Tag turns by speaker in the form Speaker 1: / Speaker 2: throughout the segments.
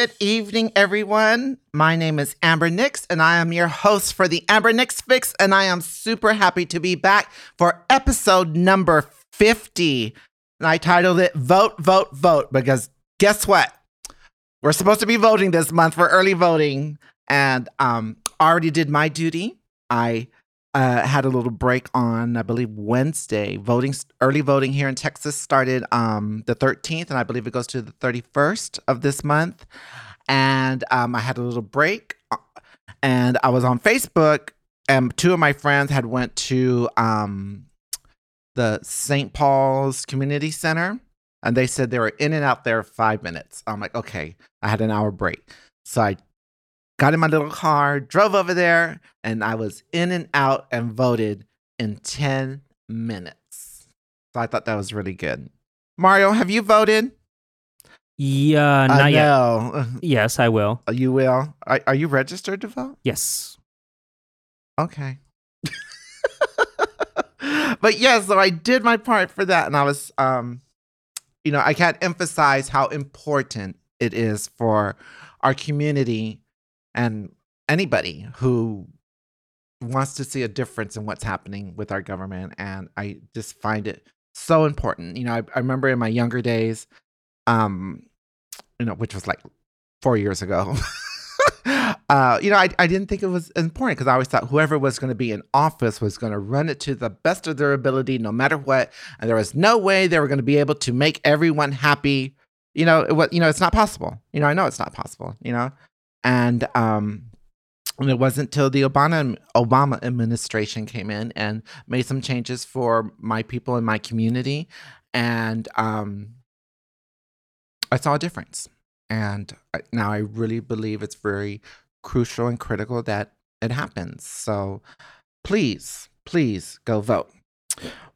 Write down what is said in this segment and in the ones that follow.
Speaker 1: Good evening, everyone. My name is Amber Nixx, and I am your host for the Amber Nixx Fixx, and I am super happy to be back for episode number 50. And I titled it Vote, Vote, Vote, because guess what? We're supposed to be voting this month for early voting, and um, already did my duty. I uh, had a little break on, I believe, Wednesday. Voting, early voting here in Texas started um, the 13th, and I believe it goes to the 31st of this month. And um, I had a little break, uh, and I was on Facebook, and two of my friends had went to um, the St. Paul's Community Center, and they said they were in and out there five minutes. I'm like, okay, I had an hour break, so I got in my little car, drove over there, and I was in and out and voted in 10 minutes. So I thought that was really good. Mario, have you voted?
Speaker 2: Yeah, not
Speaker 1: uh,
Speaker 2: yet. Yes, I will.
Speaker 1: You will. Are, are you registered to vote?
Speaker 2: Yes.
Speaker 1: Okay. but yeah, so I did my part for that, and I was, um, you know, I can't emphasize how important it is for our community and anybody who wants to see a difference in what's happening with our government. And I just find it so important. You know, I, I remember in my younger days, um, you know, which was like four years ago. uh, you know, I, I didn't think it was important because I always thought whoever was going to be in office was going to run it to the best of their ability, no matter what. And there was no way they were going to be able to make everyone happy. You know, it was, you know, it's not possible. You know, I know it's not possible. You know, and um, and it wasn't until the Obama Obama administration came in and made some changes for my people in my community, and um, I saw a difference. And now I really believe it's very crucial and critical that it happens. So please, please go vote.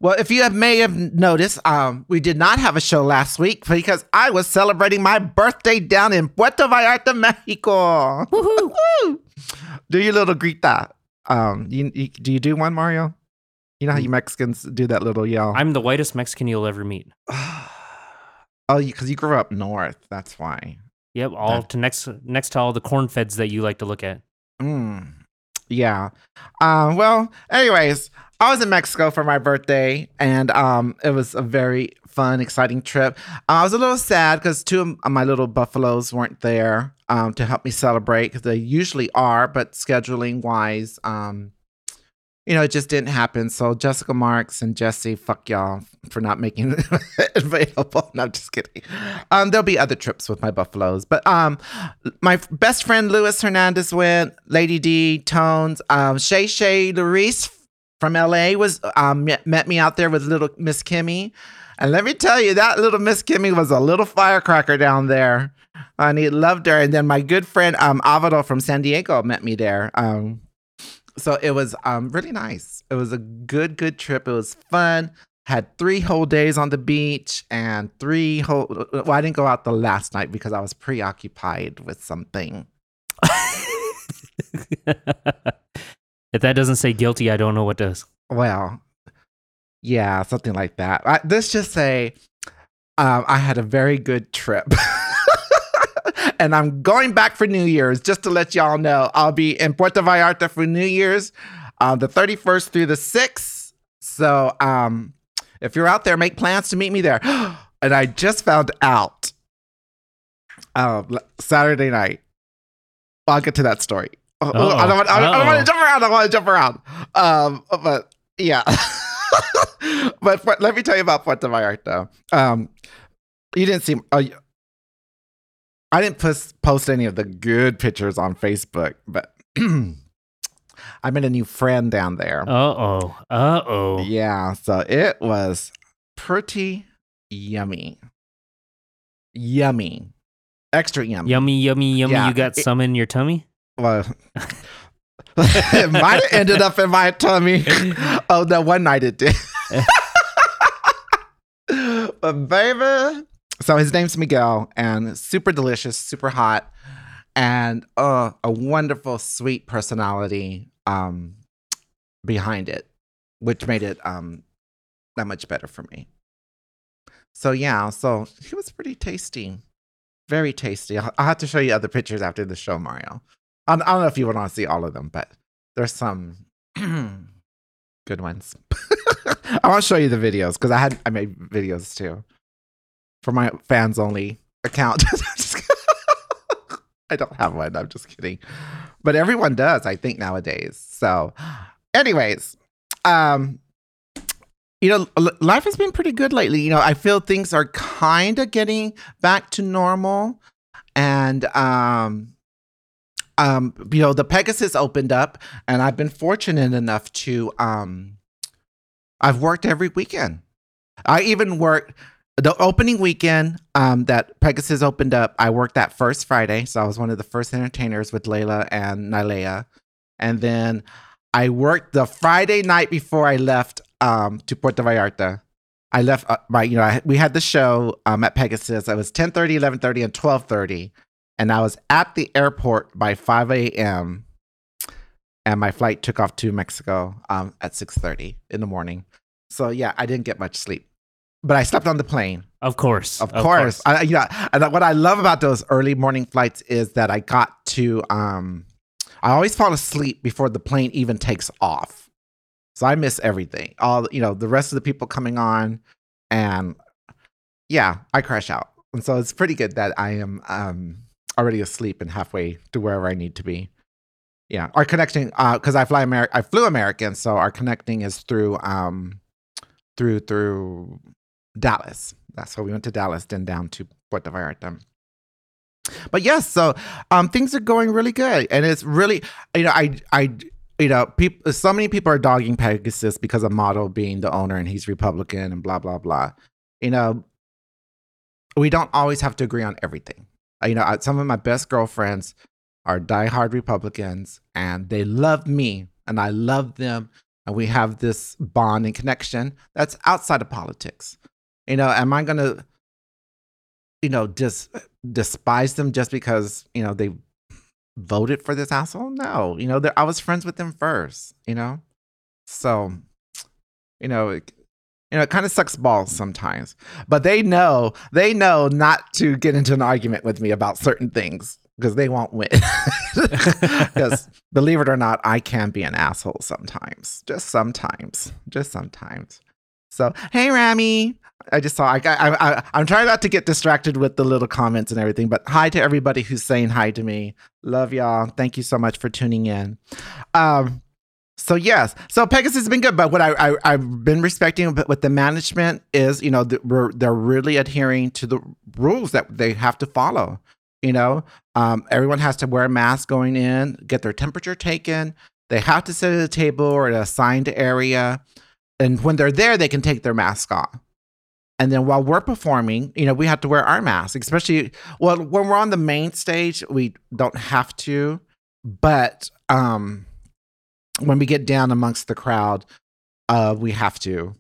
Speaker 1: Well, if you have, may have noticed, um, we did not have a show last week because I was celebrating my birthday down in Puerto Vallarta, Mexico. Woo-hoo. do your little grita. Um, you, you, do you do one, Mario? You know how you Mexicans do that little yell.
Speaker 2: I'm the whitest Mexican you'll ever meet.
Speaker 1: oh, because you grew up north. That's why.
Speaker 2: Yep, all
Speaker 1: That-
Speaker 2: to next next to all the corn feds that you like to look at.
Speaker 1: Mm, yeah. Um, well, anyways, I was in Mexico for my birthday, and um, it was a very fun, exciting trip. Uh, I was a little sad because two of my little buffaloes weren't there um, to help me celebrate because they usually are, but scheduling wise, um, you know, it just didn't happen. So Jessica Marks and Jesse, fuck y'all for not making it available. No, I'm just kidding. Um, there'll be other trips with my buffaloes, but um, my best friend Luis Hernandez went. Lady D, Tones, um, Shay Shay Larice from LA was um met, met me out there with little Miss Kimmy, and let me tell you, that little Miss Kimmy was a little firecracker down there. And he loved her. And then my good friend um Avado from San Diego met me there. Um, so it was um really nice. It was a good good trip. It was fun. Had three whole days on the beach and three whole. Well, I didn't go out the last night because I was preoccupied with something.
Speaker 2: if that doesn't say guilty, I don't know what does.
Speaker 1: Well, yeah, something like that. I, let's just say um, I had a very good trip. and I'm going back for New Year's just to let y'all know. I'll be in Puerto Vallarta for New Year's, uh, the 31st through the 6th. So um, if you're out there, make plans to meet me there. and I just found out uh, Saturday night. I'll get to that story. Oh, oh, I don't want. I don't, want to jump around. I want to jump around. Um, but yeah. but for, let me tell you about Puerto Vallarta. Um, you didn't see. Uh, I didn't post, post any of the good pictures on Facebook, but I met a new friend down there.
Speaker 2: Uh oh. Uh oh.
Speaker 1: Yeah, so it was pretty yummy. Yummy. Extra yummy.
Speaker 2: Yummy, yummy, yummy.
Speaker 1: Yeah,
Speaker 2: you got
Speaker 1: it-
Speaker 2: some in your tummy?
Speaker 1: Well, it might have ended up in my tummy. oh, no, one night it did. but baby, so his name's Miguel, and super delicious, super hot, and uh, a wonderful, sweet personality um, behind it, which made it um, that much better for me. So yeah, so he was pretty tasty. Very tasty. I'll, I'll have to show you other pictures after the show, Mario. I, I don't know if you want to see all of them, but there's some good ones. I want to show you the videos because I had I made videos too for my fans only account. I don't have one. I'm just kidding. But everyone does, I think nowadays. So, anyways, um you know, life has been pretty good lately. You know, I feel things are kind of getting back to normal and um um you know, the Pegasus opened up and I've been fortunate enough to um I've worked every weekend. I even worked the opening weekend um, that Pegasus opened up, I worked that first Friday. So I was one of the first entertainers with Layla and Nylea. And then I worked the Friday night before I left um, to Puerto Vallarta. I left uh, my, you know, I, we had the show um, at Pegasus. It was 10:30, 11:30, and 12:30, and I was at the airport by 5 a.m. And my flight took off to Mexico um, at 6:30 in the morning. So yeah, I didn't get much sleep but I slept on the plane.
Speaker 2: Of course,
Speaker 1: of, of course. course. I, you know, and what I love about those early morning flights is that I got to. Um, I always fall asleep before the plane even takes off, so I miss everything. All you know, the rest of the people coming on, and yeah, I crash out. And so it's pretty good that I am um, already asleep and halfway to wherever I need to be. Yeah, our connecting because uh, I fly American, I flew American, so our connecting is through um, through through Dallas. That's why we went to Dallas, then down to Puerto Vallarta. But yes, so um, things are going really good, and it's really, you know, I, I, you know, people, so many people are dogging Pegasus because of Mato being the owner and he's Republican and blah blah blah. You know, we don't always have to agree on everything. You know, some of my best girlfriends are diehard Republicans, and they love me, and I love them, and we have this bond and connection that's outside of politics. You know, am I going to, you know, just despise them just because, you know, they voted for this asshole? No. You know, I was friends with them first, you know? So, you know, it, you know, it kind of sucks balls sometimes. But they know, they know not to get into an argument with me about certain things because they won't win. Because believe it or not, I can be an asshole sometimes. Just sometimes. Just sometimes. So, hey, Rami. I just saw. I, I, I, I'm trying not to get distracted with the little comments and everything. But hi to everybody who's saying hi to me. Love y'all. Thank you so much for tuning in. Um, so yes, so Pegasus has been good, but what I, I have been respecting with the management is, you know, the, they're really adhering to the rules that they have to follow. You know, um, everyone has to wear a mask going in, get their temperature taken. They have to sit at a table or an assigned area and when they're there, they can take their mask off. And then while we're performing, you know, we have to wear our mask, especially well, when we're on the main stage, we don't have to. But um when we get down amongst the crowd, uh, we have to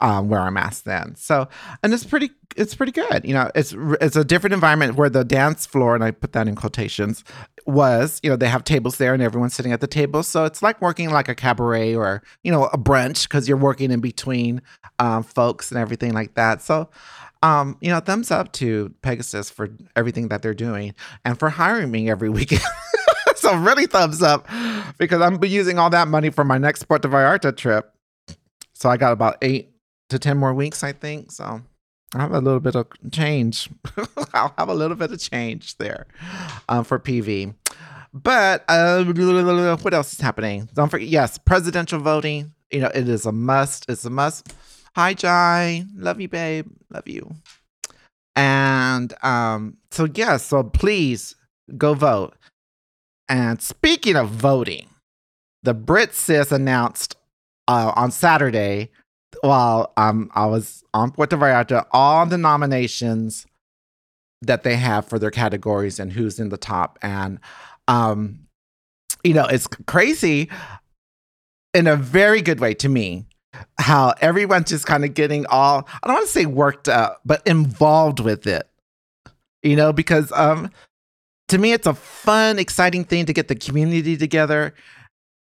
Speaker 1: um, wear our masks then. So, and it's pretty, it's pretty good. You know, it's it's a different environment where the dance floor, and I put that in quotations, was. You know, they have tables there, and everyone's sitting at the table. So it's like working like a cabaret or you know a brunch because you're working in between um, folks and everything like that. So. Um, you know, thumbs up to Pegasus for everything that they're doing and for hiring me every weekend. so really thumbs up because I'm using all that money for my next Puerto Vallarta trip so I got about eight to 10 more weeks, I think. So I have a little bit of change. I'll have a little bit of change there um, for PV. But uh, what else is happening? Don't forget, yes, presidential voting. You know, it is a must. It's a must. Hi, Jai. Love you, babe. Love you. And um, so, yes, so please go vote. And speaking of voting, the Brit Sis announced uh, on Saturday while um, I was on Puerto Vallarta, all the nominations that they have for their categories and who's in the top. And, um, you know, it's crazy in a very good way to me how everyone's just kind of getting all, I don't want to say worked up, but involved with it, you know, because um, to me, it's a fun, exciting thing to get the community together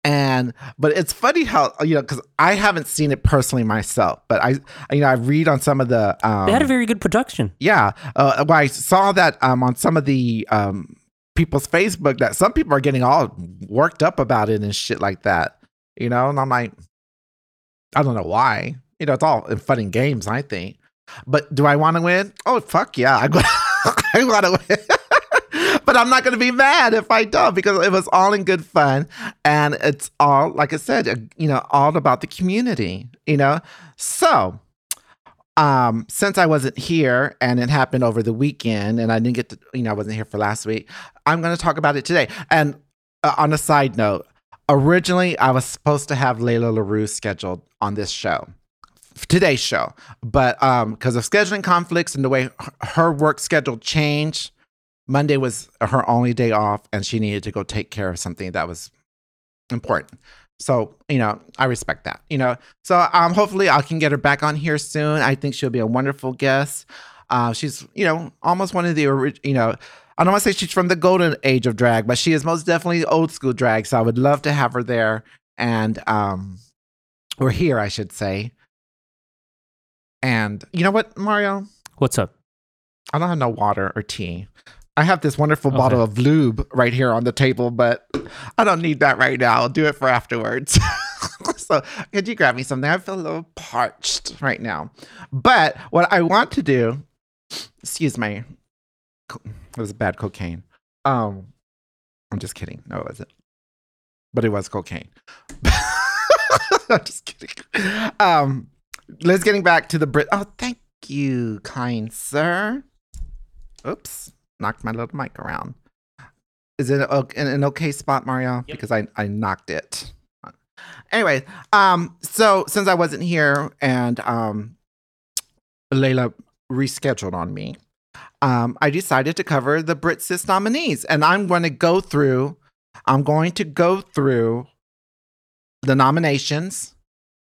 Speaker 1: and but it's funny how you know because I haven't seen it personally myself, but I you know I read on some of the um,
Speaker 2: They had a very good production.
Speaker 1: yeah uh, well, I saw that um on some of the um people's Facebook that some people are getting all worked up about it and shit like that, you know, and I'm like, I don't know why, you know, it's all in fun and games, I think, but do I want to win? Oh fuck yeah, I, I want to win. But I'm not going to be mad if I don't because it was all in good fun. And it's all, like I said, uh, you know, all about the community, you know? So, um, since I wasn't here and it happened over the weekend and I didn't get to, you know, I wasn't here for last week, I'm going to talk about it today. And uh, on a side note, originally I was supposed to have Layla LaRue scheduled on this show, today's show, but um, because of scheduling conflicts and the way her work schedule changed, Monday was her only day off and she needed to go take care of something that was important. So, you know, I respect that, you know. So, um, hopefully I can get her back on here soon. I think she'll be a wonderful guest. Uh, she's, you know, almost one of the, you know, I don't want to say she's from the golden age of drag, but she is most definitely old school drag. So I would love to have her there and, um, or here, I should say. And you know what, Mario?
Speaker 2: What's up?
Speaker 1: I don't have no water or tea. I have this wonderful
Speaker 2: Okay.
Speaker 1: bottle of lube right here on the table, but I don't need that right now. I'll do it for afterwards. so, could you grab me something? I feel a little parched right now. But what I want to do, excuse me, it was bad cocaine. Um, I'm just kidding. No, it wasn't. But it was cocaine. I'm just kidding. Um, let's getting back to the Brit. Oh, thank you, kind sir. Oops, knocked my little mic around. Is it in an okay spot, Mario? Because I, I knocked it. Anyway, um, so since I wasn't here and um, Layla rescheduled on me, um, I decided to cover the Brit Sis nominees, and I'm going to go through. I'm going to go through the nominations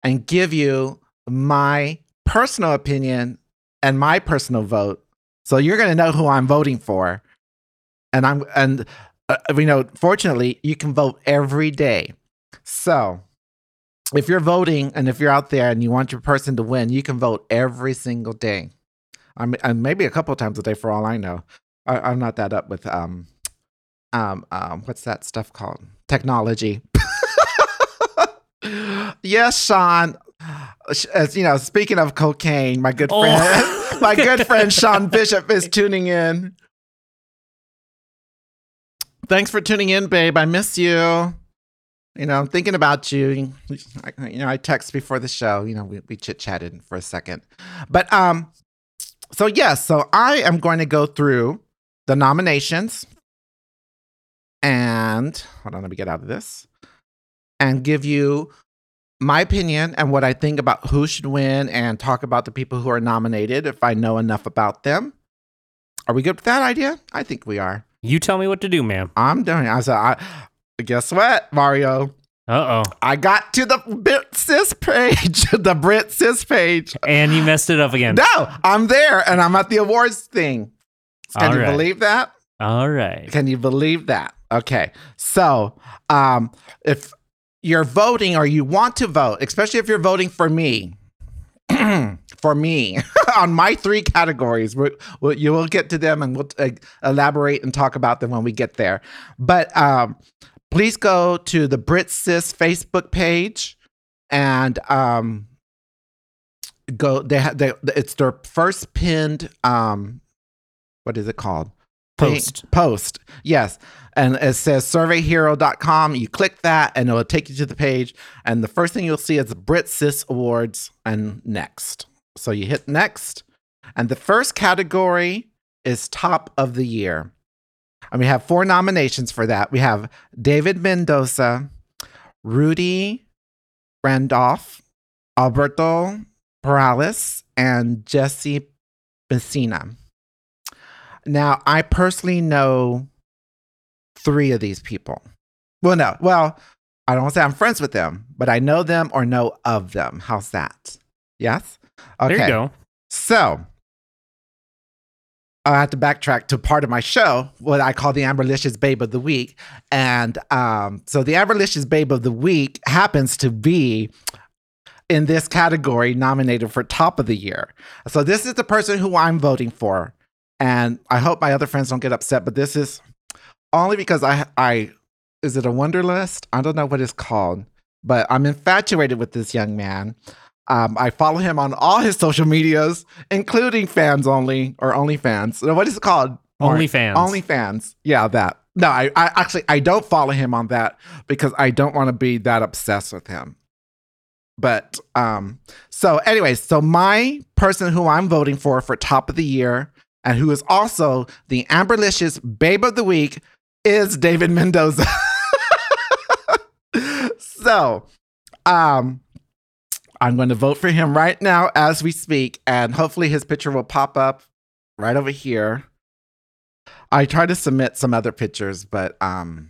Speaker 1: and give you my personal opinion and my personal vote. So you're going to know who I'm voting for. And I'm and uh, you know, fortunately, you can vote every day. So, if you're voting and if you're out there and you want your person to win, you can vote every single day. I mean, and maybe a couple times a day for all I know. I, I'm not that up with um, um, um, what's that stuff called? Technology. yes, Sean. As you know, speaking of cocaine, my good
Speaker 2: Oh.
Speaker 1: friend, my good friend Sean Bishop is tuning in. Thanks for tuning in, babe. I miss you. You know, I'm thinking about you. I, you know, I text before the show. You know, we, we chit chatted for a second, but um, so yes, so I am going to go through the nominations, and hold on, let me get out of this, and give you my opinion and what I think about who should win, and talk about the people who are nominated if I know enough about them. Are we good with that idea? I think we are.
Speaker 2: You tell me what to do, ma'am.
Speaker 1: I'm doing. I said, I guess what, Mario?
Speaker 2: Uh oh.
Speaker 1: I got to the Brit Sis page, the Brit Sis page.
Speaker 2: And you messed it up again.
Speaker 1: No, I'm there, and I'm at the awards thing. Can
Speaker 2: All
Speaker 1: you
Speaker 2: right.
Speaker 1: believe that?
Speaker 2: All right.
Speaker 1: Can you believe that? Okay, so um, if you're voting or you want to vote, especially if you're voting for me, for me on my three categories, we we'll, you will get to them and we'll uh, elaborate and talk about them when we get there. But um, please go to the Brit Sis Facebook page and um, go. They have they, it's their first pinned. Um, what is it called?
Speaker 2: Post.
Speaker 1: Post. Yes. And it says surveyhero.com. You click that and it will take you to the page. And the first thing you'll see is Brit Sis Awards and next. So you hit next. And the first category is top of the year. And we have four nominations for that. We have David Mendoza, Rudy Randolph, Alberto Perales, and Jesse Messina. Now, I personally know three of these people. Well, no, well, I don't want to say I'm friends with them, but I know them or know of them. How's that? Yes? Okay.
Speaker 2: There you go.
Speaker 1: So, I have to backtrack to part of my show, what I call the Amberlicious Babe of the Week. And um, so the Amberlicious Babe of the Week happens to be in this category nominated for Top of the Year. So this is the person who I'm voting for. And I hope my other friends don't get upset, but this is only because I, I is it a Wonderlist? I don't know what it's called, but I'm infatuated with this young man. Um, I follow him on all his social medias, including fans only or OnlyFans. What is it called?
Speaker 2: OnlyFans.
Speaker 1: OnlyFans. Yeah, that. No, I, I actually I don't follow him on that because I don't want to be that obsessed with him. But um, so anyways, so my person who I'm voting for for top of the year and who is also the Amberlicious Babe of the Week is David Mendoza. so, um, I'm going to vote for him right now as we speak, and hopefully his picture will pop up right over here. I tried to submit some other pictures, but um,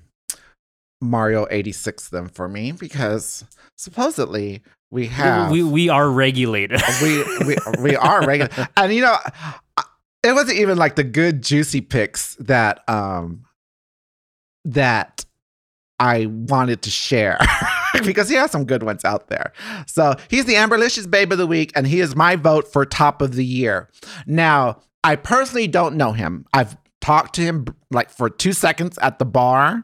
Speaker 1: Mario 86 them for me because supposedly we have
Speaker 2: We, we are regulated.
Speaker 1: we we, we are regulated, and you know, it wasn't even like the good juicy picks that um that I wanted to share because he has some good ones out there. So he's the Amberlicious Babe of the Week, and he is my vote for Top of the Year. Now, I personally don't know him. I've talked to him like for two seconds at the bar,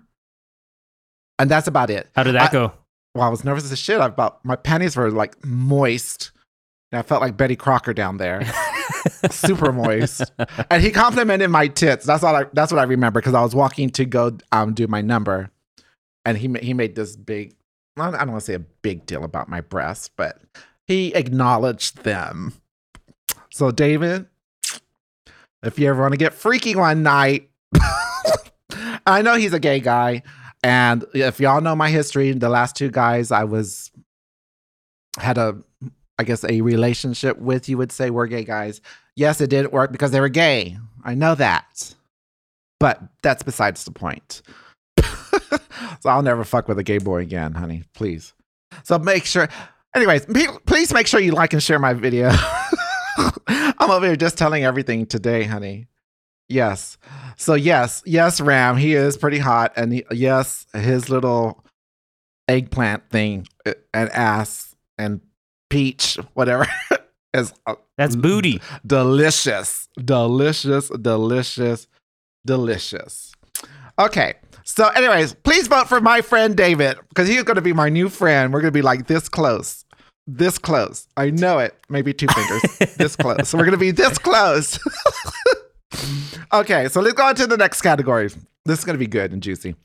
Speaker 1: and that's about it.
Speaker 2: How did that
Speaker 1: I-
Speaker 2: go?
Speaker 1: Well, I was nervous as shit. I about my panties were like moist. And I felt like Betty Crocker down there, super moist. And he complimented my tits. That's all. I, that's what I remember because I was walking to go um, do my number, and he he made this big. I don't want to say a big deal about my breasts, but he acknowledged them. So, David, if you ever want to get freaky one night, I know he's a gay guy. And if y'all know my history, the last two guys I was had a I guess a relationship with, you would say were gay guys. Yes, it didn't work because they were gay. I know that. But that's besides the point. so I'll never fuck with a gay boy again, honey. Please. So make sure anyways, please make sure you like and share my video. I'm over here just telling everything today, honey. Yes. So yes, yes, Ram, he is pretty hot, and he, yes, his little eggplant thing uh, and ass and peach, whatever, uh,
Speaker 2: That's booty.
Speaker 1: delicious, delicious, delicious, delicious. Okay. So, anyways, please vote for my friend David because he's going to be my new friend. We're going to be like this close, this close. I know it. Maybe two fingers, this close. So we're going to be this close. okay, so let's go on to the next category. This is going to be good and juicy.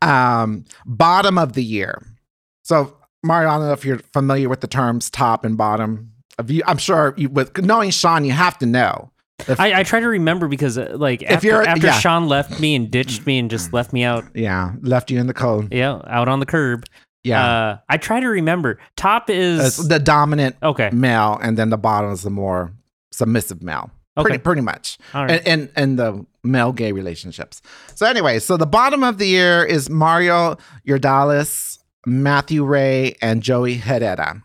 Speaker 1: Um, bottom of the year. So, Mario, I don't know if you're familiar with the terms top and bottom. You, I'm sure you, with knowing Sean, you have to know.
Speaker 2: I, I try to remember because uh, like after,
Speaker 1: you're-
Speaker 2: after
Speaker 1: yeah.
Speaker 2: Sean left me and ditched me and just left me out,
Speaker 1: Yeah, left you in the cold.
Speaker 2: yeah, out on the curb.
Speaker 1: Yeah,
Speaker 2: Uh, I try to remember. Top
Speaker 1: it's
Speaker 2: is
Speaker 1: the dominant
Speaker 2: okay.
Speaker 1: male, and then the bottom is the more submissive male. Pretty,
Speaker 2: Okay.
Speaker 1: pretty much.
Speaker 2: All right.
Speaker 1: in, in in the male gay relationships. So anyway, so the bottom of the year is Mario Yordalis, Matthew Ray, and Joey Herrera.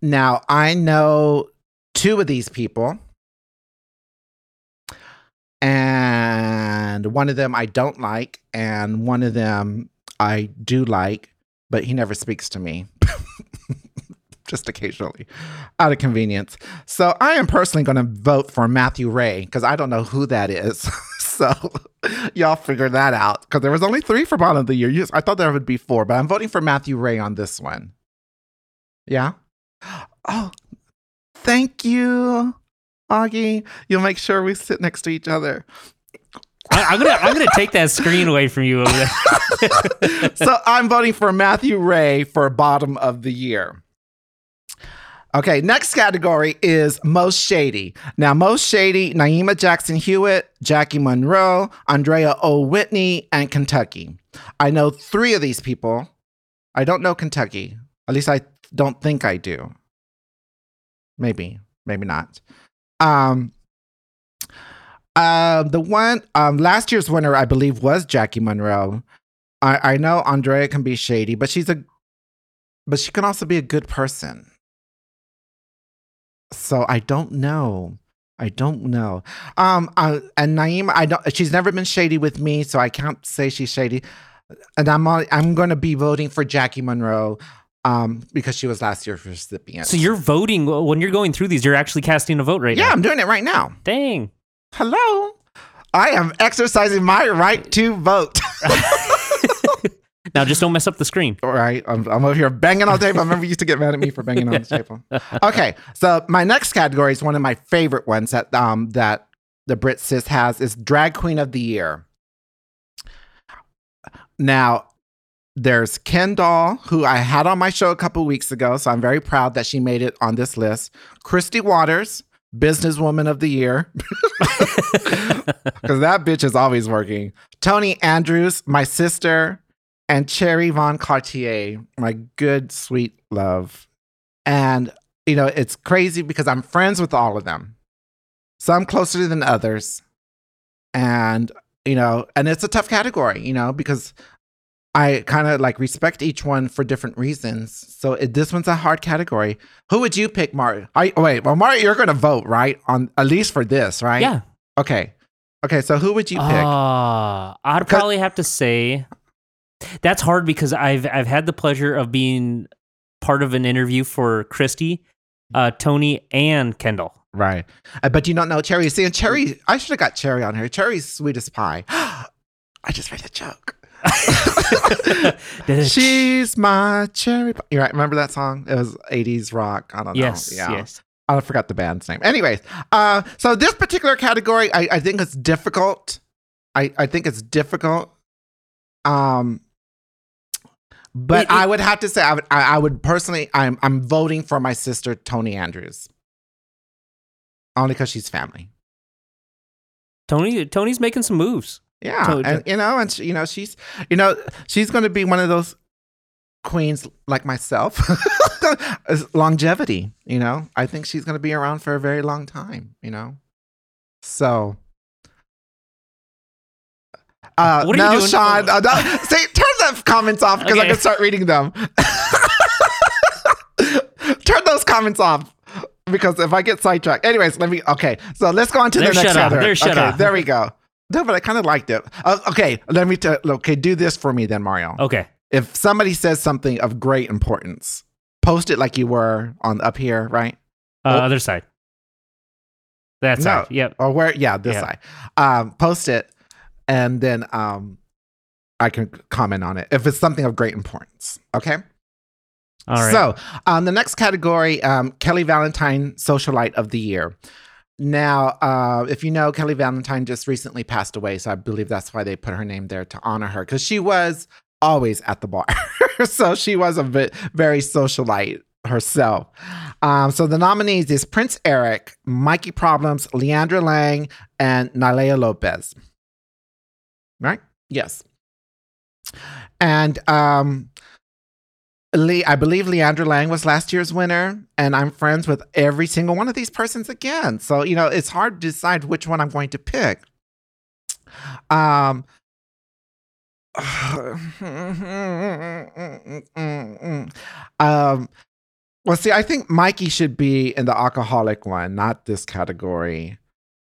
Speaker 1: Now I know two of these people, and one of them I don't like, and one of them I do like, but he never speaks to me. Just occasionally, out of convenience. So I am personally going to vote for Matthew Ray because I don't know who that is. so y'all figure that out because there was only three for bottom of the year. I thought there would be four, but I'm voting for Matthew Ray on this one. Yeah. Oh, thank you, Augie. You'll make sure we sit next to each other.
Speaker 2: I, I'm gonna I'm gonna take that screen away from you over there.
Speaker 1: so I'm voting for Matthew Ray for bottom of the year. Okay, next category is most shady. Now, most shady, Naima Jackson Hewitt, Jackie Monroe, Andrea O. Whitney, and Kentucky. I know three of these people. I don't know Kentucky. At least I don't think I do. Maybe, maybe not. Um, uh, the one um, last year's winner, I believe, was Jackie Monroe. I, I know Andrea can be shady, but she's a, but she can also be a good person. So I don't know. I don't know. Um, uh, and Naima, I don't. She's never been shady with me, so I can't say she's shady. And I'm on- I'm going to be voting for Jackie Monroe, um, because she was last year's recipient.
Speaker 2: So you're voting when you're going through these. You're actually casting a vote right
Speaker 1: yeah,
Speaker 2: now.
Speaker 1: I'm doing it right now.
Speaker 2: Dang.
Speaker 1: Hello, I am exercising my right to vote.
Speaker 2: Now just don't mess up the screen.
Speaker 1: All right, I'm, I'm over here banging on the table. I remember you used to get mad at me for banging on the table. Okay, so my next category is one of my favorite ones that um that the Brit Sis has is Drag Queen of the Year. Now, there's Ken Doll, who I had on my show a couple weeks ago, so I'm very proud that she made it on this list. Christy Waters, Businesswoman of the Year, because that bitch is always working. Tony Andrews, my sister, and Cherry Von Cartier, my good, sweet love. And, you know, it's crazy because I'm friends with all of them. Some closer than others. And, you know, and it's a tough category, you know, because I kind of like respect each one for different reasons. So it, this one's a hard category. Who would you pick, Mario? I, wait, well, Mario, you're going to vote, right? On at least for this, right?
Speaker 2: Yeah.
Speaker 1: Okay. Okay. So who would you pick?
Speaker 2: Uh, I'd probably have to say that's hard because I've I've had the pleasure of being part of an interview for Christy, uh, Tony, and Ken Doll.
Speaker 1: Right. Uh, but you don't know Cherry. See, and Cherry, I should have got Cherry on here. Cherry's sweet as pie. I just made a joke. She's my cherry pie. You right? Remember that song? It was 80s rock. I don't know.
Speaker 2: yes,
Speaker 1: Yeah.
Speaker 2: yes.
Speaker 1: I forgot the band's name. Anyways, uh, so this particular category, I, I think it's difficult. I, I think it's difficult. Um, but
Speaker 2: It- it-
Speaker 1: I would have to say, I would, I, I would personally, I'm, I'm voting for my sister Tony Andrews, only because she's family.
Speaker 2: Tony Tony's making some moves.
Speaker 1: Yeah,
Speaker 2: Totally.
Speaker 1: and you know, and she, you know, she's, you know, she's going to be one of those queens like myself. Longevity, you know. I think she's going to be around for a very long time. You know, so. Uh,
Speaker 2: What are you
Speaker 1: no,
Speaker 2: doing?
Speaker 1: Sean. Uh, no, the comments off because I
Speaker 2: Okay.
Speaker 1: can start reading them. turn those comments off because if I get sidetracked. Anyways, let me. Okay, so let's go on to
Speaker 2: They're
Speaker 1: the next category.
Speaker 2: Shut
Speaker 1: okay,
Speaker 2: off.
Speaker 1: there we go. No, but I kind of liked it. Uh, okay, let me. T- okay, do this for me then, Mario.
Speaker 2: Okay.
Speaker 1: If somebody says something of great importance, post it like you were on up here, right?
Speaker 2: Uh,
Speaker 1: Oh.
Speaker 2: Other side. That
Speaker 1: No.
Speaker 2: side. Yep.
Speaker 1: Or where? Yeah, this
Speaker 2: Yeah.
Speaker 1: side. Um, post it, and then um, I can comment on it if it's something of great importance. Okay.
Speaker 2: All right.
Speaker 1: So, um, the next category, um, Kelly Valentine Socialite of the Year. Now, uh, if you know, Kelly Valentine just recently passed away, so I believe that's why they put her name there to honor her because she was always at the bar, so she was a bit very socialite herself. Um, so the nominees is Prince Eric, Mikey Problems, Leandra Lang, and Nalea Lopez. Right? Yes. And um, Lee, I believe Leandra Lang was last year's winner, and I'm friends with every single one of these persons again. So, you know, it's hard to decide which one I'm going to pick. Um, um, well, see, I think Mikey should be in the alcoholic one, not this category.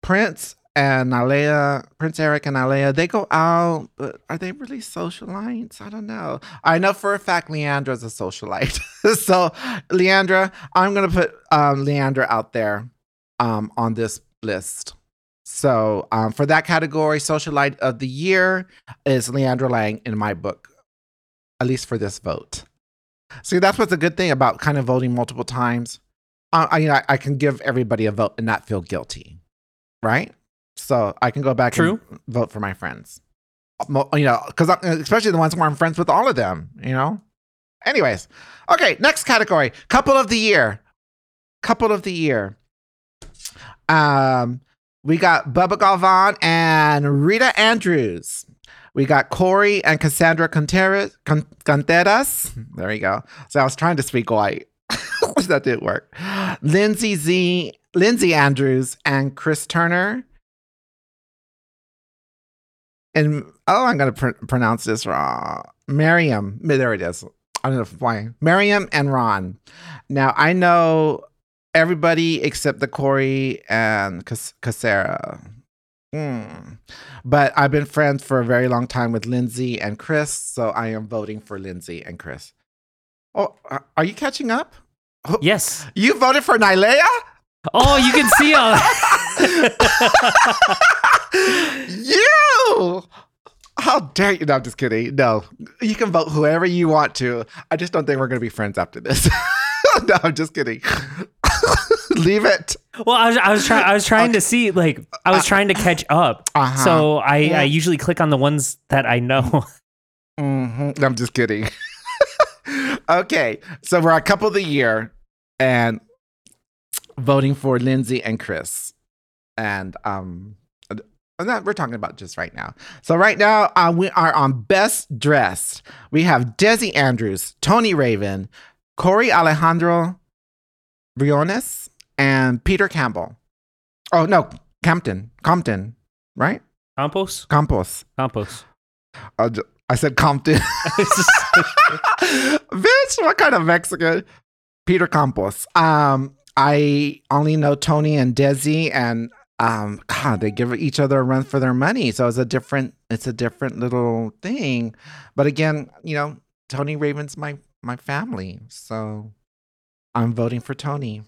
Speaker 1: Prince and Alea, Prince Eric and Alea, they go out, but are they really socialites? I don't know. I know for a fact Leandra's a socialite. so, Leandra, I'm going to put um, Leandra out there um, on this list. So, um, for that category, socialite of the year is Leandra Lang in my book, at least for this vote. See, that's what's a good thing about kind of voting multiple times. Uh, I, you know, I, I can give everybody a vote and not feel guilty, right? So I can go back
Speaker 2: True.
Speaker 1: and vote for my friends. You know, because especially the ones where I'm friends with all of them. You know. Anyways, okay. Next category: couple of the year. Couple of the year. Um, we got Bubba Galvan and Rita Andrews. We got Corey and Cassandra Contreras. Conteras. There you go. So I was trying to speak white. that didn't work. Lindsay Z, Lindsay Andrews, and Chris Turner. And oh, I'm gonna pr- pronounce this wrong. Miriam. There it is. I don't know why. Miriam and Ron. Now I know everybody except the Corey and Cas- Casera. Hmm. But I've been friends for a very long time with Lindsay and Chris, so I am voting for Lindsay and Chris. Oh, are you catching up?
Speaker 2: Yes.
Speaker 1: You voted for Nylea?
Speaker 2: Oh, you can see all.
Speaker 1: you! How dare you? No, I'm just kidding. No, you can vote whoever you want to. I just don't think we're going to be friends after this. no, I'm just kidding. Leave it.
Speaker 2: well, I was, I was trying. I was trying to see, like, I was trying to catch up.
Speaker 1: Uh-huh.
Speaker 2: So I,
Speaker 1: Yeah.
Speaker 2: I usually click on the ones that I know.
Speaker 1: hmm I'm just kidding. okay, so we're a couple of the year and voting for Lindsay and Chris, and um, and that we're talking about just right now. So right now, uh, we are on best dressed. We have Desi Andrews, Tony Raven, Corey Alejandro Briones, and Peter Campbell. Oh no, Campton, Compton, right?
Speaker 2: Campos.
Speaker 1: Campos.
Speaker 2: Campos.
Speaker 1: Uh, I said Compton. Bitch, what kind of Mexican? Peter Campos. Um, I only know Tony and Desi, and um, God, they give each other a run for their money. So it's a different, it's a different little thing. But again, you know, Tony Raven's my my family, so I'm voting for Tony.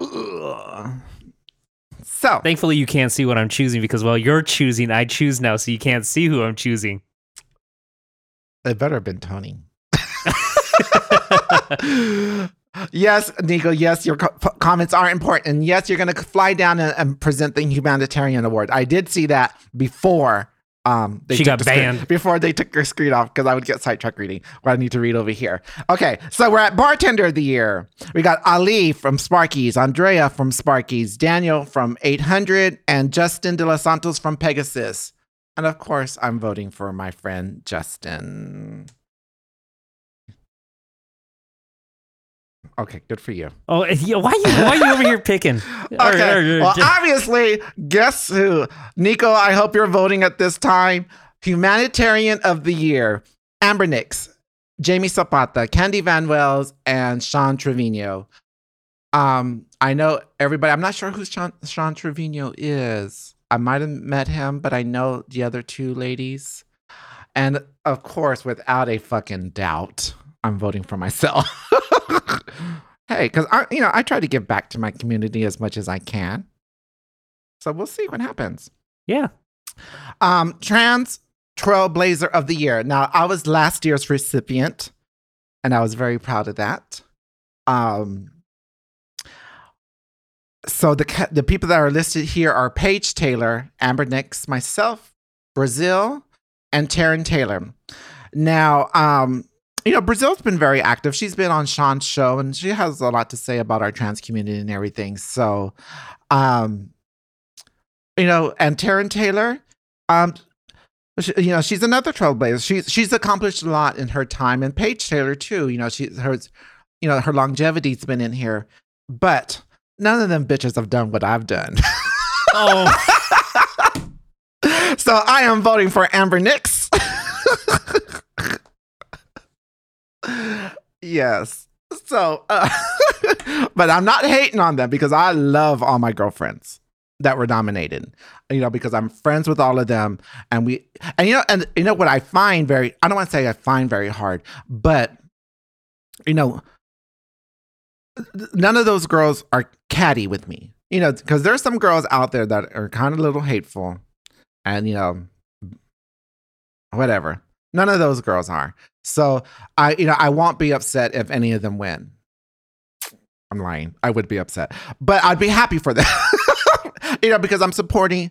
Speaker 1: Ugh. So
Speaker 2: Thankfully, you can't see what I'm choosing because while you're choosing, I choose now, so you can't see who I'm choosing.
Speaker 1: It better have been Tony. yes, Nico. Yes, your co- comments are important. And yes, you're going to fly down and, and present the humanitarian award. I did see that before. Um, they
Speaker 2: She
Speaker 1: took
Speaker 2: got
Speaker 1: the screen-
Speaker 2: banned.
Speaker 1: before they took her screen off because I would get sidetrack reading. What I need to read over here. Okay, so we're at bartender of the year. We got Ali from Sparky's, Andrea from Sparky's, Daniel from 800, and Justin De Los Santos from Pegasus. And of course, I'm voting for my friend Justin. Okay, good for you.
Speaker 2: Oh, yeah, why you why you over here picking?
Speaker 1: Okay. Well,
Speaker 2: just-
Speaker 1: obviously, guess who? Nico, I hope you're voting at this time. Humanitarian of the Year Amber Nixx, Jamie Zapata, Candy Van Wells, and Sean Trevino. Um, I know everybody, I'm not sure who Sean, Sean Trevino is. I might have met him, but I know the other two ladies. And of course, without a fucking doubt, I'm voting for myself. hey, because I, you know, I try to give back to my community as much as I can. So we'll see what happens.
Speaker 2: yeah.
Speaker 1: Um, trans trailblazer of the year. Now, I was last year's recipient, and I was very proud of that. Um, so the the people that are listed here are Paige Taylor, Amber Nixx, myself, Brazil, and Taryn Taylor. Now, um, you know, Brazil's been very active. She's been on Sean's show, and she has a lot to say about our trans community and everything. So, um, you know, and Taryn Taylor, um, she, you know, she's another trailblazer. She's she's accomplished a lot in her time, and Paige Taylor too. You know, she's her, you know, her longevity's been in here, but none of them bitches have done what I've done.
Speaker 2: Oh,
Speaker 1: so I am voting for Amber Nixx. yes. So, uh, but I'm not hating on them because I love all my girlfriends that were nominated. You know, because I'm friends with all of them, and we, and you know, and you know what I find very, I don't want to say I find very hard, but you know, none of those girls are catty with me. You know, because there's some girls out there that are kind of a little hateful, and you know, whatever. None of those girls are. So I, you know, I won't be upset if any of them win. I'm lying. I would be upset, but I'd be happy for them. you know, because I'm supporting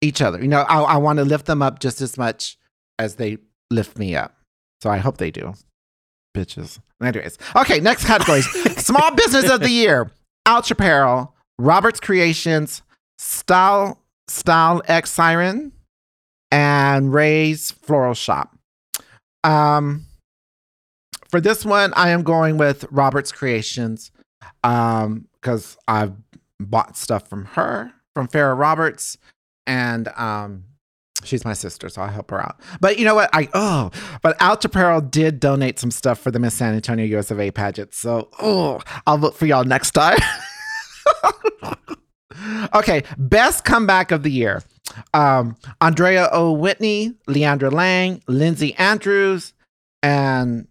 Speaker 1: each other. You know, I, I want to lift them up just as much as they lift me up. So I hope they do. Bitches. Anyways, okay. Next categories: Small Business of the Year, Ouch Apparel, Roberts Creations, Style Style X Siren, and Ray's Floral Shop. Um, for this one, I am going with Roberts Creations, um, because I've bought stuff from her, from Farrah Roberts, and um, She's my sister, so I'll help her out. But you know what? I oh, but Out Apparel did donate some stuff for the Miss San Antonio US of A pageant. So oh, I'll vote for y'all next time. okay, best comeback of the year. Um, Andrea O. Whitney, Leandra Lang, Lindsay Andrews, and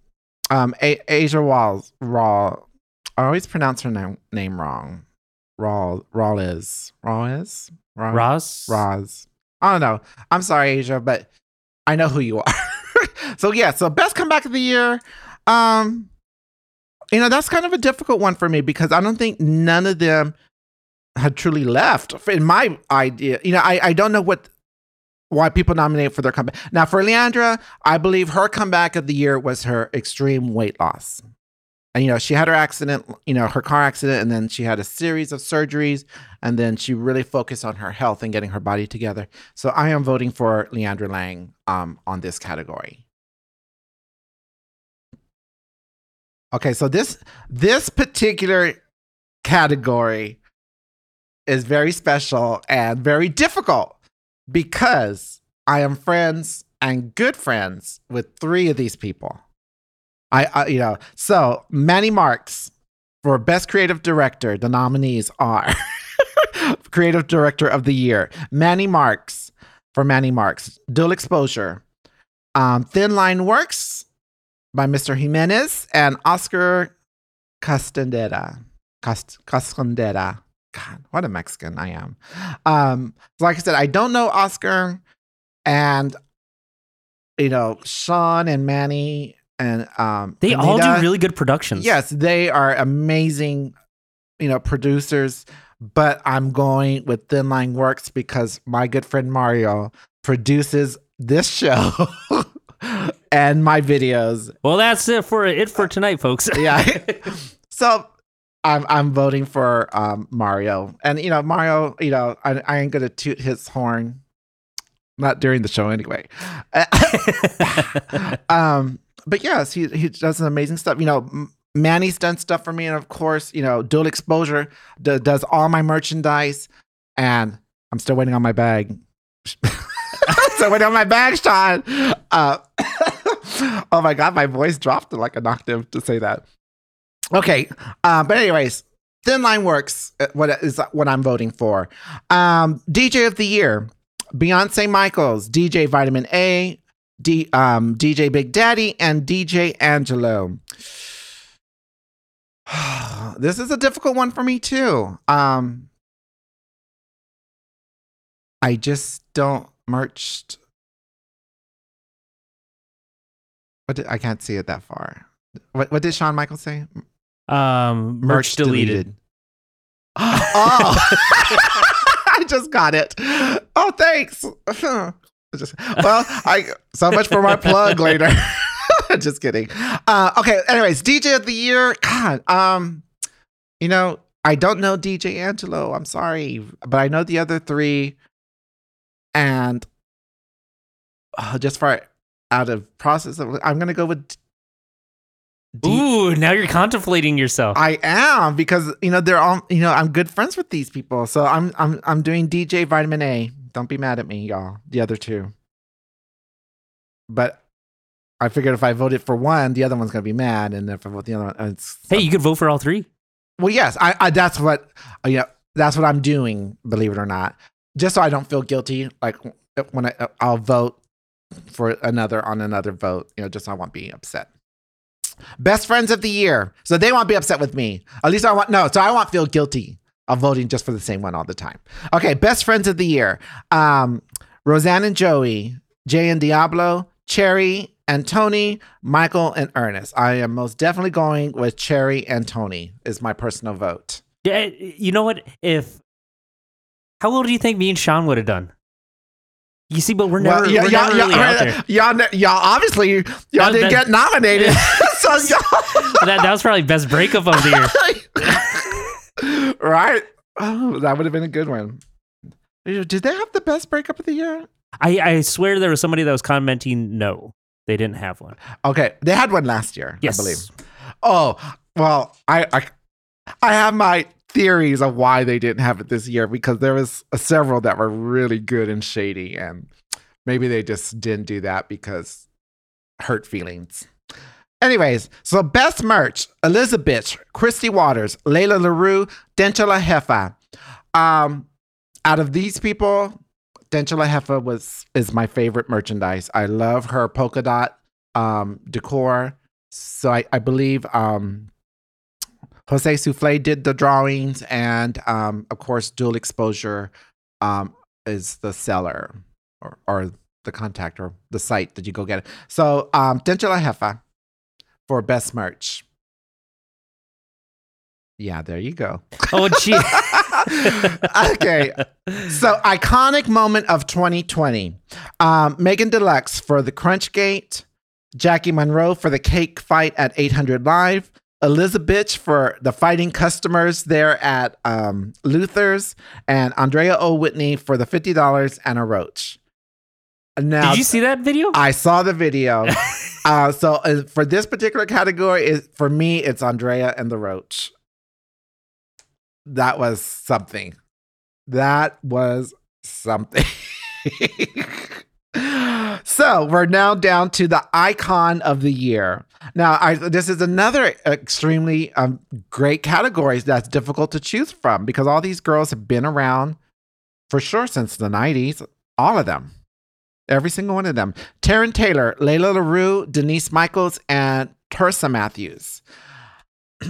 Speaker 1: um, A- Asia Walls. Raw. I always pronounce her name, name wrong. Raw. Raw is. Raw is. Raw.
Speaker 2: Roz?
Speaker 1: Roz. I don't know. I'm sorry, Asia, but I know who you are. so yeah, so best comeback of the year. Um, you know, that's kind of a difficult one for me because I don't think none of them had truly left. In my idea, you know, I, I don't know what why people nominate for their comeback. Now for Leandra, I believe her comeback of the year was her extreme weight loss. And you know, she had her accident, you know, her car accident, and then she had a series of surgeries, and then she really focused on her health and getting her body together. So I am voting for Leandra Lang um, on this category. Okay, so this this particular category is very special and very difficult because I am friends and good friends with three of these people. I, I you know, so Manny Marks for best creative director, the nominees are creative director of the year, Manny Marks for Manny Marks, Duo Exposure, um, Thin Line Works by Mr. Jimenez, and Oscar Castandera. Cast- Castandera. God, what a Mexican I am. Um, like I said, I don't know Oscar, and you know Sean and Manny and um,
Speaker 2: They all do really good productions.
Speaker 1: Yes, they are amazing, you know, producers. But I'm going with Thin Line Works because my good friend Mario produces this show and my videos.
Speaker 2: Well, that's it for it for tonight, folks.
Speaker 1: Yeah. so I'm I'm voting for um, Mario, and you know Mario. You know I, I ain't gonna toot his horn, not during the show anyway. um, but yes, he he does some amazing stuff. You know, Manny's done stuff for me, and of course, you know, Duo Exposure d- does all my merchandise, and I'm still waiting on my bag. still waiting on my bag, Sean. Uh, oh my god, my voice dropped like an octave to say that. Okay, uh, but anyways, Thin Line Works. uh, What is what I'm voting for? Um, DJ of the Year, Beyonce Michaels, DJ Vitamin A, D, um, DJ Big Daddy, and DJ Angelo. this is a difficult one for me too. Um, I just don't merched. What did, I can't see it that far. What what did Shawn Michaels say?
Speaker 2: Um, merch, deleted.
Speaker 1: oh, I just got it. Oh, thanks. Just, well, I so much for my plug later. just kidding. Uh, okay. Anyways, DJ of the year. God, um, you know, I don't know DJ Angelo. I'm sorry, but I know the other three, and uh, just for out of process, of, I'm gonna go with.
Speaker 2: Ooh, now you're contemplating yourself.
Speaker 1: I am because you know they're all you know I'm good friends with these people, so I'm I'm I'm doing DJ Vitamin A. Don't be mad at me, y'all. The other two, but I figured if I voted for one, the other one's gonna be mad, and if I vote the other one, it's
Speaker 2: hey, you could vote for all three.
Speaker 1: well, yes, I, I that's what uh, you know that's what I'm doing. Believe it or not, just so I don't feel guilty. Like when I I'll vote for another on another vote, you know, just so I won't be upset. Best friends of the year. So they won't be upset with me. At least I want no. So I won't feel guilty of voting just for the same one all the time. Okay, best friends of the year. Um, Roseanne and Joey, Jay and Diablo, Cherry and Tony, Michael and Ernest. I am most definitely going with Cherry and Tony. Is my personal vote.
Speaker 2: You know what? If how well do you think me and Sean would have done? You see, but we're never,
Speaker 1: yeah,
Speaker 2: we're
Speaker 1: y'all,
Speaker 2: never really
Speaker 1: y'all,
Speaker 2: out there.
Speaker 1: y'all, y'all obviously y'all
Speaker 2: That-
Speaker 1: didn't
Speaker 2: that-
Speaker 1: get nominated. so y'all,
Speaker 2: that, that was probably best breakup of the year.
Speaker 1: right? Oh, that would have been a good one. Did they have the best breakup of the year?
Speaker 2: I, I swear there was somebody that was commenting no, they didn't have one.
Speaker 1: Okay, they had one last year,
Speaker 2: Yes.
Speaker 1: I believe. Oh, well, I, I I have my theories of why they didn't have it this year because there was several that were really good and shady and maybe they just didn't do that because hurt feelings. Anyways, so best merch: Elizabeth, Christy Waters, Layla Larue, Denchela Heffa. Um, out of these people, Denchela Heffa was is my favorite merchandise. I love her polka dot um, decor. So I, I believe um, Jose Souffle did the drawings, and um, of course, Duo Exposure um, is the seller or, or the contact or the site that you go get it. So um, Denchela Heffa for best merch. Yeah, there you go.
Speaker 2: Oh, gee.
Speaker 1: okay. So, iconic moment of 2020. Um, Megan Deluxe for the Crunch Gate, Jackie Monroe for the cake fight at 800 Live, Elizabeth for the fighting customers there at um, Luther's, and Andrea O. Whitney for the $50 and a roach. Now,
Speaker 2: Did you see that video?
Speaker 1: I saw the video. uh, so uh, for this particular category, is for me, it's Andrea and the Roach. That was something. That was something. so we're now down to the icon of the year. Now, I, this is another extremely um, great category that's difficult to choose from because all these girls have been around for sure since the 90s, all of them. Every single one of them. Taryn Taylor, Layla LaRue, Denise Michaels, and Tersa Matthews.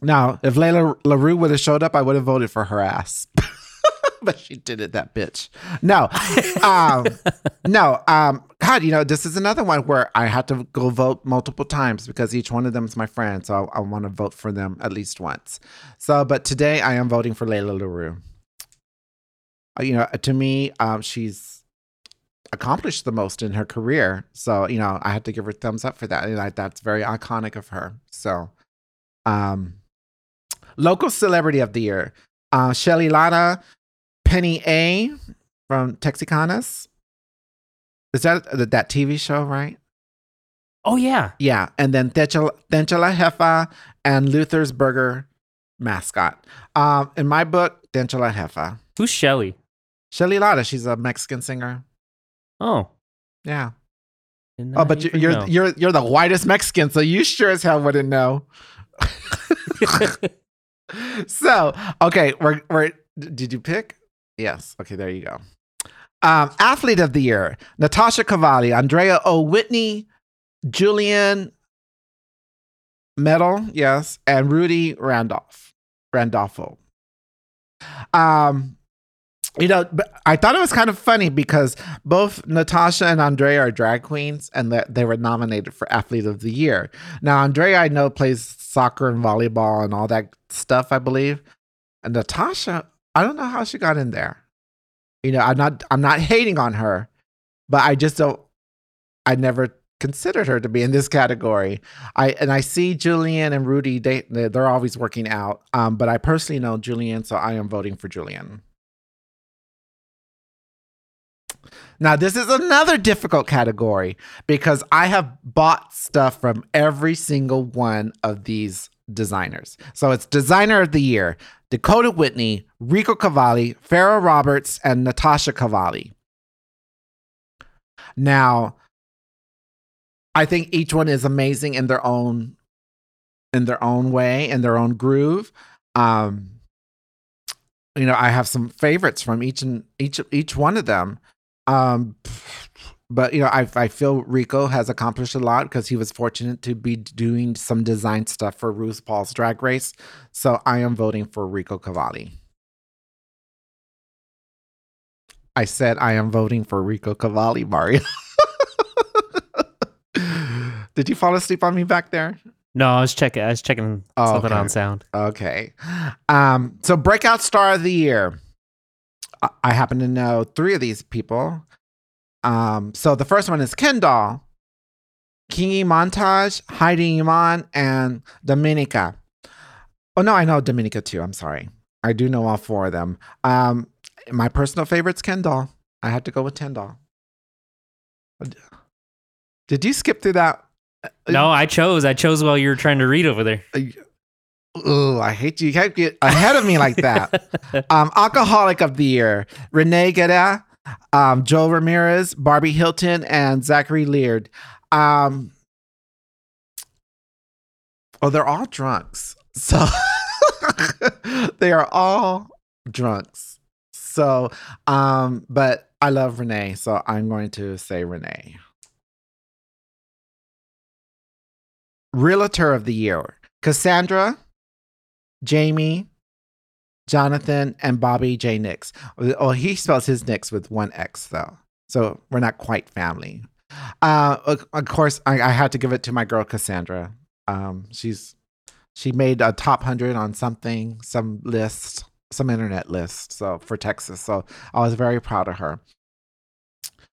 Speaker 1: now, if Layla LaRue would have showed up, I would have voted for her ass. but she did it, that bitch. No. Um, no. Um, God, you know, this is another one where I had to go vote multiple times because each one of them is my friend. So I, I want to vote for them at least once. So, but today I am voting for Layla LaRue. Uh, You know, to me, um, she's accomplished the most in her career. So, you know, I had to give her thumbs up for that. And I, that's very iconic of her. So, um, local celebrity of the year, uh, Shelly Lares, Penny A from Texicanas. Is that that TV show, right?
Speaker 2: oh, yeah.
Speaker 1: Yeah. And then Denchela Heffa and Luther's Burger mascot. Um, in my book, Denchela Heffa.
Speaker 2: Who's Shelly?
Speaker 1: Shelly Lares, she's a Mexican singer.
Speaker 2: Oh.
Speaker 1: Yeah. Oh, but you- you're
Speaker 2: know.
Speaker 1: you're you're the whitest Mexican, so you sure as hell wouldn't know. so okay, we're we're did you pick? Yes. Okay, there you go. Um, athlete of the year: Natasha Cavalli, Andrea O. Whitney, Julian Medal, yes, and Rudy Randolph. Randolfo. Um, you know, I thought it was kind of funny because both Natasha and Andrea are drag queens, and they were nominated for Athlete of the Year. Now, Andrea, I know plays soccer and volleyball and all that stuff, I believe. And Natasha, I don't know how she got in there. You know, I'm not, I'm not hating on her, but I just don't. I never considered her to be in this category. I and I see Julian and Rudy. They they're always working out. Um, but I personally know Julian, so I am voting for Julian. Now, this is another difficult category because I have bought stuff from every single one of these designers. So it's designer of the year Dakota Whitney, Rico Cavalli, Farrah Roberts, and Natasha Cavalli. Now, I think each one is amazing in their own in their own way, in their own groove. Um, you know, I have some favorites from each and each each one of them. Um, but you know, I I feel Rico has accomplished a lot because he was fortunate to be doing some design stuff for RuPaul's Drag Race. So I am voting for Rico Cavalli. I said I am voting for Rico Cavalli, Mario. Did you fall asleep on me back there?
Speaker 2: no, I was checking. I was checking
Speaker 1: Oh,
Speaker 2: something
Speaker 1: okay.
Speaker 2: on sound.
Speaker 1: Okay. Um, so breakout star of the year. I- I happen to know three of these people. Um, so the first one is Kendall, Kingy Montage, Heidi Iman, and Dominica. Oh no, I know Dominica too. I'm sorry. I do know all four of them. Um, my personal favorite's Kendall. I had to go with Kendall. Did you skip through that?
Speaker 2: No, I chose. I chose while you were trying to read over there.
Speaker 1: Oh, I hate you. You can't get ahead of me like that. um, alcoholic of the year: Renee Guerra, um, Joel Ramirez, Barbie Hilton, and Zachary Leard. Um, oh, they're all drunks. So they are all drunks. So, um, but I love Renee, so I'm going to say Renee. Realtor of the Year Cassandra, Jamie, Jonathan, and Bobby J. Nix. Oh, he spells his Nix with one X, though. So we're not quite family. Uh, of course, I, I had to give it to my girl Cassandra. Um, she's she made a top hundred on something, some list, some internet list. So for Texas, so I was very proud of her.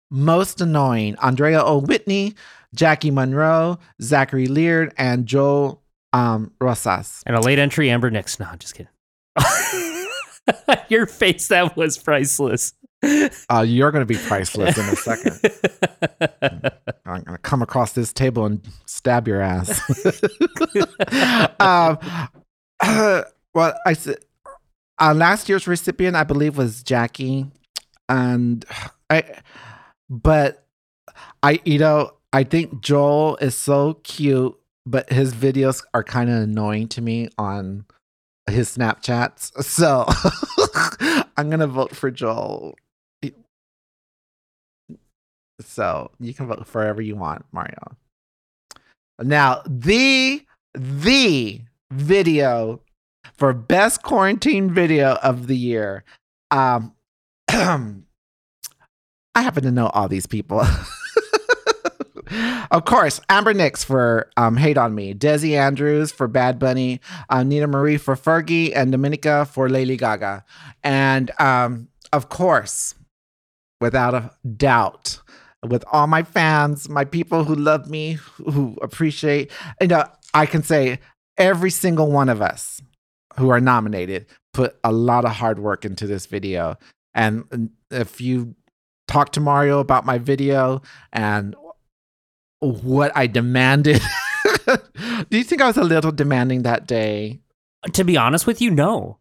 Speaker 1: Most annoying: Andrea O. Whitney, Jackie Monroe, Zachary Leard, and Joel um, Rosas.
Speaker 2: And a late entry, Amber Nixx. No, I'm just kidding. Your face, that was priceless.
Speaker 1: Uh, you're going to be priceless in a second. I'm going to come across this table and stab your ass. um, uh, well, I said uh, last year's recipient, I believe, was Jackie, and I, but I, you know, I think Joel is so cute, but his videos are kind of annoying to me on his Snapchats. So I'm gonna vote for Joel. So you can vote for whoever you want, Mario. Now, the the video for best quarantine video of the year. Um I happen to know all these people. of course, Amber Nixx for um, Hate on Me, Desi Andrews for Bad Bunny, uh, Nina Marie for Fergie, and Dominica for Lady Gaga. And um, of course, without a doubt, with all my fans, my people who love me, who appreciate, you know, I can say every single one of us who are nominated put a lot of hard work into this video. And if you talk to Mario about my video and what I demanded, do you think I was a little demanding that day?
Speaker 2: to be honest with you, no.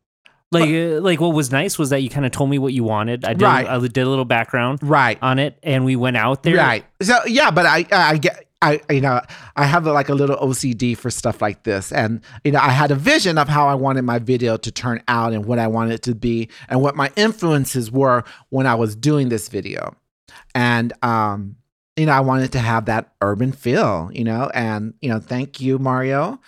Speaker 2: Like, uh, like what was nice was that you kind of told me what you wanted. I did,
Speaker 1: Right.
Speaker 2: I did a little background
Speaker 1: Right.
Speaker 2: on it, and we went out there.
Speaker 1: Right. So yeah, but I I get I you know I have like a little OCD for stuff like this, and you know I had a vision of how I wanted my video to turn out and what I wanted it to be, and what my influences were when I was doing this video, and um you know I wanted to have that urban feel, you know, and you know thank you Mario.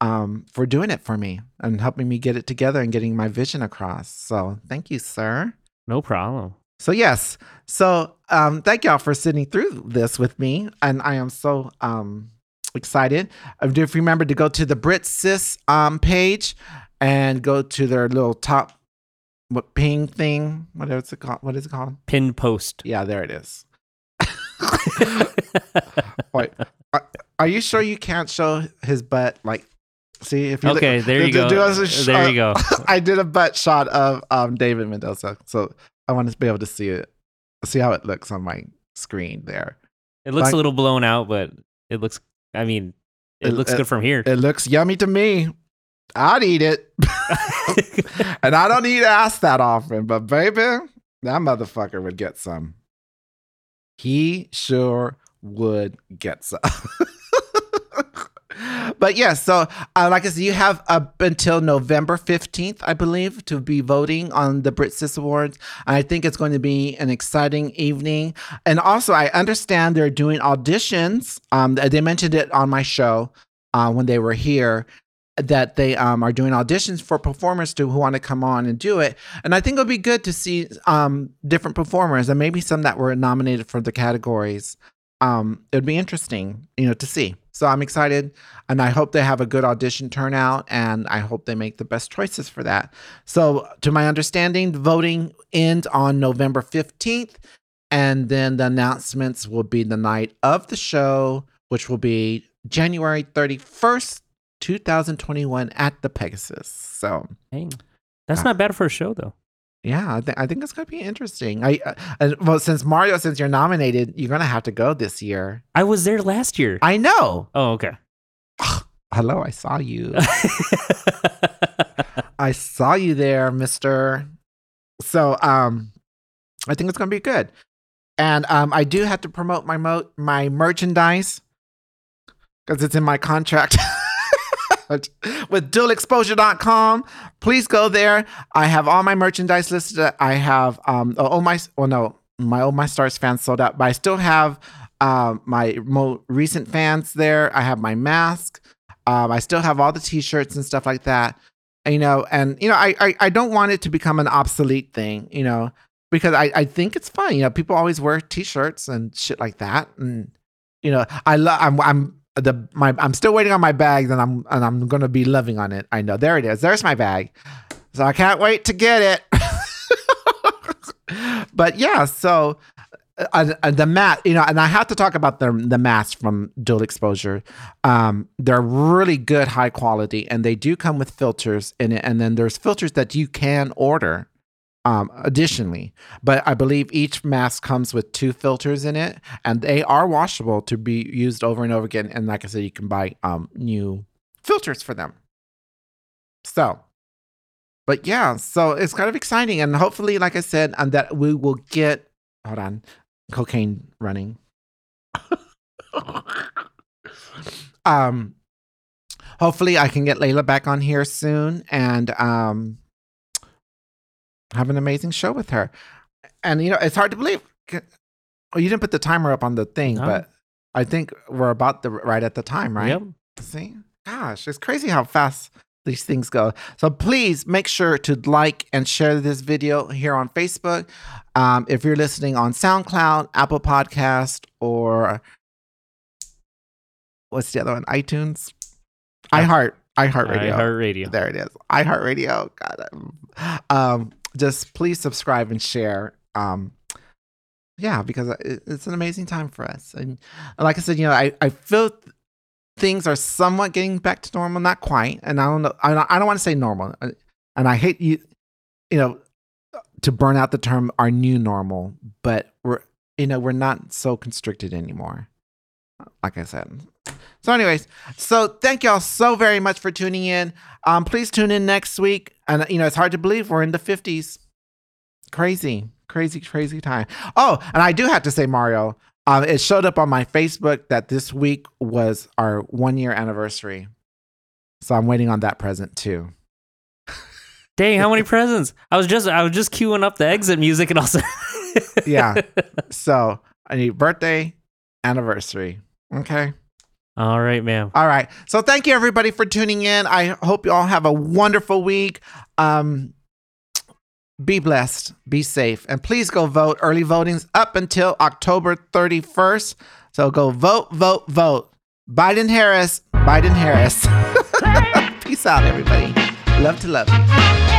Speaker 1: Um, for doing it for me and helping me get it together and getting my vision across. So thank you, sir.
Speaker 2: No problem.
Speaker 1: So yes, so um, thank y'all for sitting through this with me, and I am so um, excited. Uh, If you remember to go to the Brit Sis um, page and go to their little top what ping thing, what is it called? What is it called?
Speaker 2: Pinned post.
Speaker 1: Yeah, there it is. Wait, are, are you sure you can't show his butt? Like, see if you look-
Speaker 2: okay, there you
Speaker 1: do-
Speaker 2: go.
Speaker 1: do sh-
Speaker 2: there you go.
Speaker 1: I did a butt shot of um, David Mendoza, so I want to be able to see it, see how it looks on my screen there.
Speaker 2: It looks
Speaker 1: like-
Speaker 2: a little blown out, but it looks. I mean, it,
Speaker 1: It-
Speaker 2: looks
Speaker 1: it-
Speaker 2: good from here.
Speaker 1: It looks yummy to me. I'd eat it, and I don't eat ass that often, but baby, that motherfucker would get some. He sure would get some. but yeah, so uh, like I said, you have up until November 15th, I believe, to be voting on the Brit Sis Awards. I think it's going to be an exciting evening. And also, I understand they're doing auditions. Um, they mentioned it on my show uh, when they were here that they um, are doing auditions for performers to who want to come on and do it. And I think it'll be good to see um, different performers and maybe some that were nominated for the categories. Um, it would be interesting, you know, to see. So I'm excited, and I hope they have a good audition turnout, and I hope they make the best choices for that. So, to my understanding, voting ends on November 15th, and then the announcements will be the night of the show, which will be January 31st, 2021 at the Pegasus. So,
Speaker 2: Dang. That's
Speaker 1: Uh,
Speaker 2: not bad for a show, though.
Speaker 1: yeah, I, th- I think it's going to be interesting. I uh, uh, well, since Mario, since you're nominated, you're going to have to go this year.
Speaker 2: I was there last year.
Speaker 1: I know.
Speaker 2: oh, okay.
Speaker 1: Hello, I saw you. I saw you there, Mister. So, um, I think it's going to be good. And um, I do have to promote my mo- my merchandise because it's in my contract with duoexposure.com. Please go there. I have all my merchandise listed. I have um oh my well no my oh my stars fans sold out, but I still have um my more recent fans there. I have my mask. Um, I still have all the t-shirts and stuff like that. You know, and you know, I, I I don't want it to become an obsolete thing. You know, because I I think it's fun. You know, people always wear t-shirts and shit like that, and you know, I love. I'm I'm the my I'm still waiting on my bag, and I'm and I'm gonna be loving on it. I know there it is. There's my bag. So I can't wait to get it. but yeah, so uh, uh, the mat, you know, and I have to talk about the the masks from Duo Exposure. Um, they're really good, high quality, and they do come with filters in it. And then there's filters that you can order um, additionally. But I believe each mask comes with two filters in it, and they are washable to be used over and over again. And like I said, you can buy um, new filters for them. So, but yeah, so it's kind of exciting, and hopefully, like I said, and that we will get. Hold on, cocaine running. um, hopefully, I can get Layla back on here soon, and um, have an amazing show with her. And you know, it's hard to believe. Oh, you didn't put the timer up on the thing,
Speaker 2: No.
Speaker 1: but I think we're about the right at the time, right?
Speaker 2: Yep.
Speaker 1: See, gosh, it's crazy how fast these things go. So please make sure to like and share this video here on Facebook. Um, if you're listening on SoundCloud, Apple Podcast, or what's the other one? iTunes, iHeart, iHeartRadio.
Speaker 2: iHeartRadio.
Speaker 1: There it is. iHeartRadio. God. um, Um, just please subscribe and share. Um, yeah, because it- it's an amazing time for us. And like I said, you know, I, I feel things are somewhat getting back to normal, not quite. And I don't know, I don't, I don't want to say normal. uh, And I hate you, you know, to burn out the term our new normal, but we're, you know, we're not so constricted anymore. Like I said. So, anyways, so thank y'all so very much for tuning in. Um, please tune in next week. And you know, it's hard to believe we're in the fifties. Crazy, crazy, crazy time. Oh, and I do have to say, Mario, um, it showed up on my Facebook that this week was our one year anniversary. So I'm waiting on that present too.
Speaker 2: Dang, how many presents? I was just I was just queuing up the exit music and also
Speaker 1: Yeah. So I need birthday, anniversary. Okay.
Speaker 2: All right, ma'am.
Speaker 1: All right. So thank you everybody for tuning in. I hope you all have a wonderful week. Um be blessed, be safe, and please go vote. Early voting's up until October 31st. So go vote, vote, vote. Biden Harris, Biden Harris. Peace out, everybody. Love to love.